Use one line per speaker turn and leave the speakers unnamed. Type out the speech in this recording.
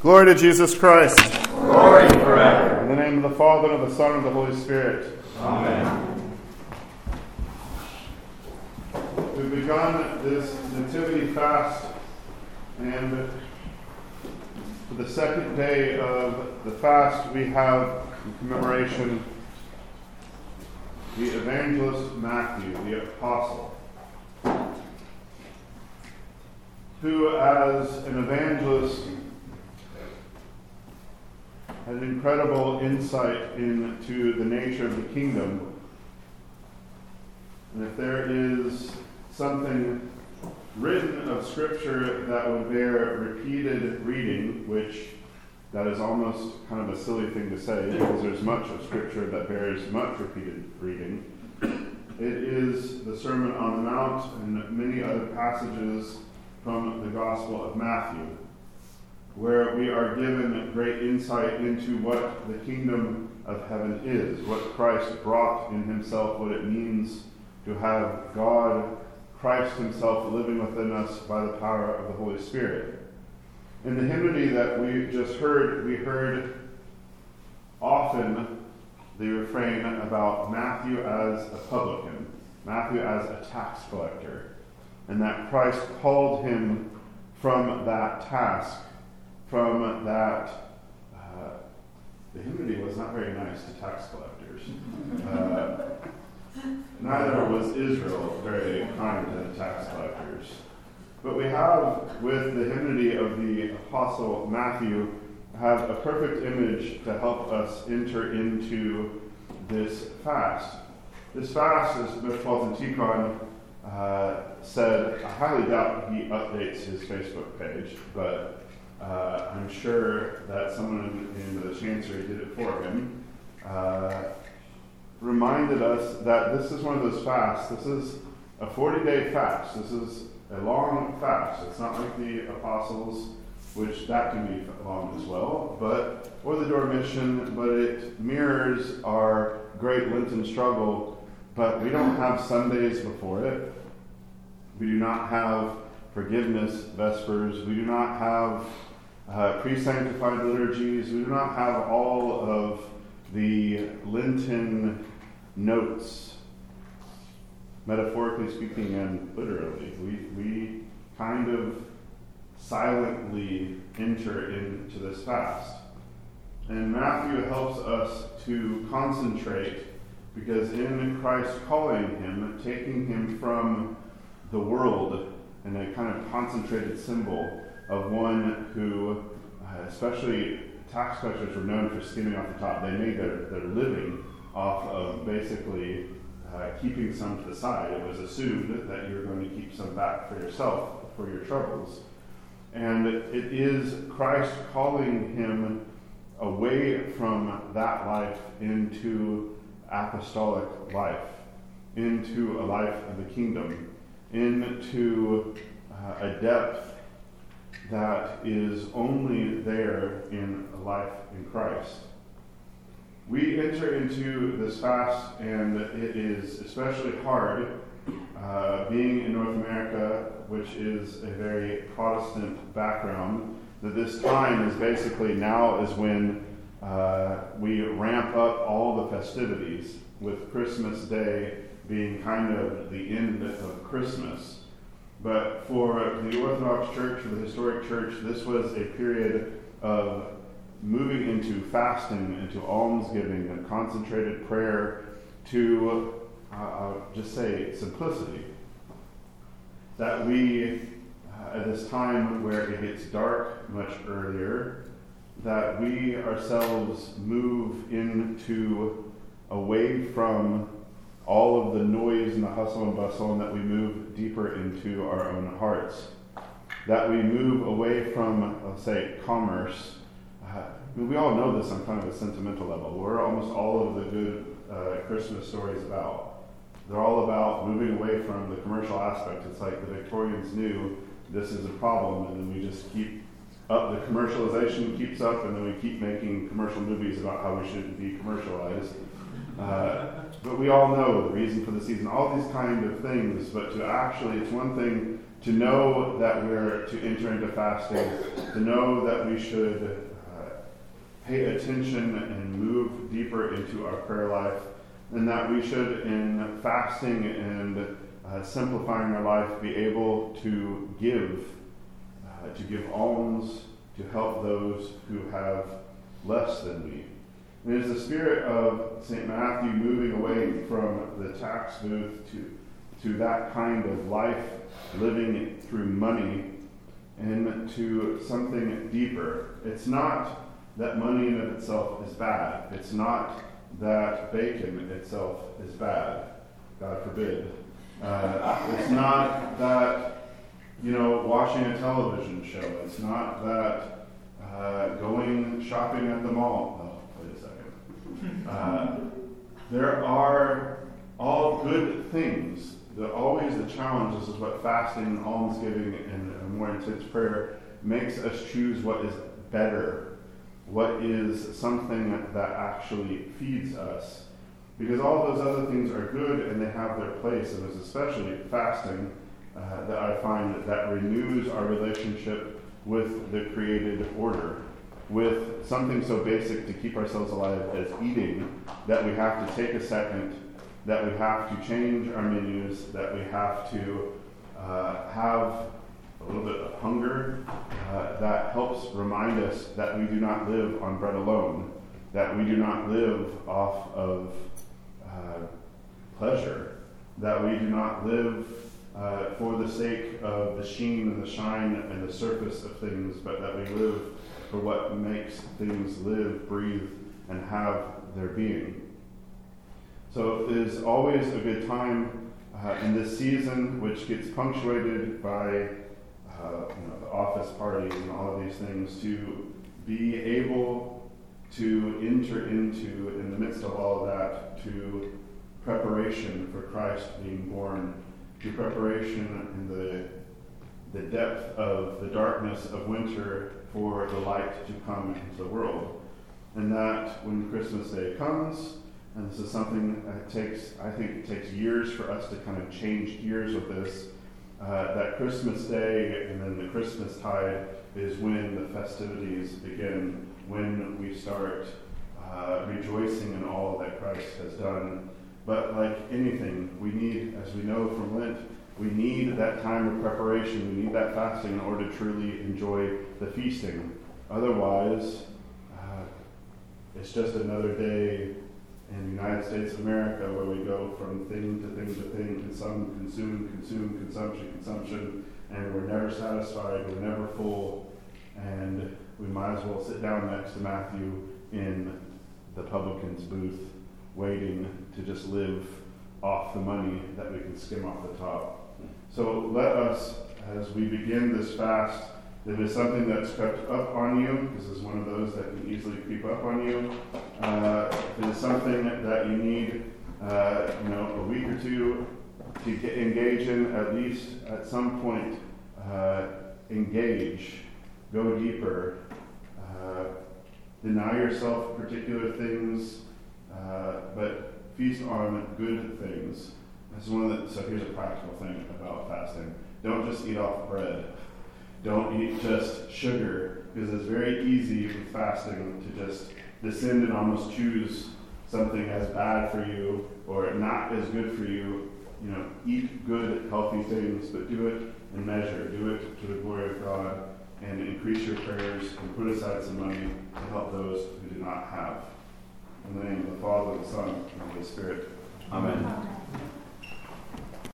Glory to Jesus Christ.
Glory forever.
In the name of the Father, and of the Son, and of the Holy Spirit.
Amen.
We've begun this Nativity fast, and for the second day of the fast, we have in commemoration the evangelist Matthew, the apostle, who, as an evangelist, an incredible insight into the nature of the kingdom. And if there is something written of Scripture that would bear repeated reading, which that is almost kind of a silly thing to say because there's much of Scripture that bears much repeated reading. It is the Sermon on the Mount and many other passages from the Gospel of Matthew where we are given great insight into what the kingdom of heaven is, what Christ brought in himself, what it means to have God, Christ himself, living within us by the power of the Holy Spirit. In the hymnody that we just heard, we heard often the refrain about Matthew as a publican, Matthew as a tax collector, and that Christ called him from that task from that, uh, the hymnody was not very nice to tax collectors. Uh, neither was Israel very kind to the tax collectors. But we have, with the hymnody of the Apostle Matthew, have a perfect image to help us enter into this fast. This fast, as Metropolitan Tikhon uh, said, I highly doubt he updates his Facebook page, but uh, I'm sure that someone in, the chancery did it for him. Uh, reminded us that this is one of those fasts. This is a 40 day fast. This is a long fast. It's not like the apostles, which that can be long as well, but or the Dormition, but it mirrors our great Lenten struggle. But we don't have Sundays before it. We do not have forgiveness vespers. We do not have uh, pre sanctified liturgies. We do not have all of the Lenten notes, metaphorically speaking and literally. We, we kind of silently enter into this fast. And Matthew helps us to concentrate because in Christ calling him, taking him from the world in a kind of concentrated symbol of one who, uh, especially tax collectors, were known for skimming off the top. They made their, their living off of basically uh, keeping some to the side. It was assumed that you were going to keep some back for yourself for your troubles. And it is Christ calling him away from that life into apostolic life, into a life of the kingdom, into uh, a depth that is only there in life in Christ. We enter into this fast, and it is especially hard uh, being in North America, which is a very Protestant background, that this time is basically now is when uh, we ramp up all the festivities, with Christmas Day being kind of the end of Christmas. But for the Orthodox Church, for the historic church, this was a period of moving into fasting, into almsgiving, and concentrated prayer to uh, uh, just say simplicity. That we, uh, at this time where it gets dark much earlier, that we ourselves move into away from all of the noise and the hustle and bustle, and that we move deeper into our own hearts. That we move away from, let's say, commerce. Uh, we all know this on kind of a sentimental level. We're almost all of the good uh, Christmas stories about. They're all about moving away from the commercial aspect. It's like the Victorians knew this is a problem, and then we just keep up. The commercialization keeps up, and then we keep making commercial movies about how we shouldn't be commercialized. Uh, but we all know the reason for the season, all these kind of things. But to actually, it's one thing to know that we're to enter into fasting, to know that we should uh, pay attention and move deeper into our prayer life, and that we should, in fasting and uh, simplifying our life, be able to give, uh, to give alms, to help those who have less than we. Is the spirit of St. Matthew moving away from the tax booth to, to that kind of life, living through money, and to something deeper. It's not that money in of itself is bad. It's not that bacon itself is bad. God forbid. Uh, it's not that, you know, watching a television show. It's not that uh, going shopping at the mall. Oh, wait a second. Uh, there are all good things. The, always the challenge, is what fasting, almsgiving, and more intense prayer makes us choose what is better, what is something that actually feeds us. Because all those other things are good and they have their place, and it's especially fasting uh, that I find that, that renews our relationship with the created order, with something so basic to keep ourselves alive as eating, that we have to take a second, that we have to change our menus, that we have to uh, have a little bit of hunger uh, that helps remind us that we do not live on bread alone, that we do not live off of uh, pleasure, that we do not live uh, for the sake of the sheen and the shine and the surface of things, but that we live for what makes things live, breathe, and have their being. So it is always a good time uh, in this season, which gets punctuated by uh, you know, the office parties and all of these things, to be able to enter into, in the midst of all of that, to preparation for Christ being born, to preparation in the, the depth of the darkness of winter for the light to come into the world. And that when Christmas Day comes, and this is something that takes, I think it takes years for us to kind of change gears with this, uh, that Christmas Day and then the Christmas tide is when the festivities begin when we start uh, rejoicing in all that Christ has done. But like anything, we need, as we know from Lent, we need that time of preparation. We need that fasting in order to truly enjoy the feasting. Otherwise, uh, it's just another day in the United States of America where we go from thing to thing to thing, consume, consume, consume, consumption, consumption, and we're never satisfied, we're never full, and we might as well sit down next to Matthew in the publican's booth, waiting to just live off the money that we can skim off the top. So let us, as we begin this fast, if it's something that's crept up on you, this is one of those that can easily creep up on you. Uh, if it is something that you need, uh, you know, a week or two to get, engage in, at least at some point, uh, engage, go deeper, uh, deny yourself particular things, uh, but feast on good things. This is one of the, so here's a practical thing about fasting. Don't just eat off bread. Don't eat just sugar, because it's very easy with fasting to just descend and almost choose something as bad for you or not as good for you. You know, eat good, healthy things, but do it in measure. Do it to the glory of God and increase your prayers and put aside some money to help those who do not have. In the name of the Father, the Son, and the Holy Spirit.
Amen. Amen.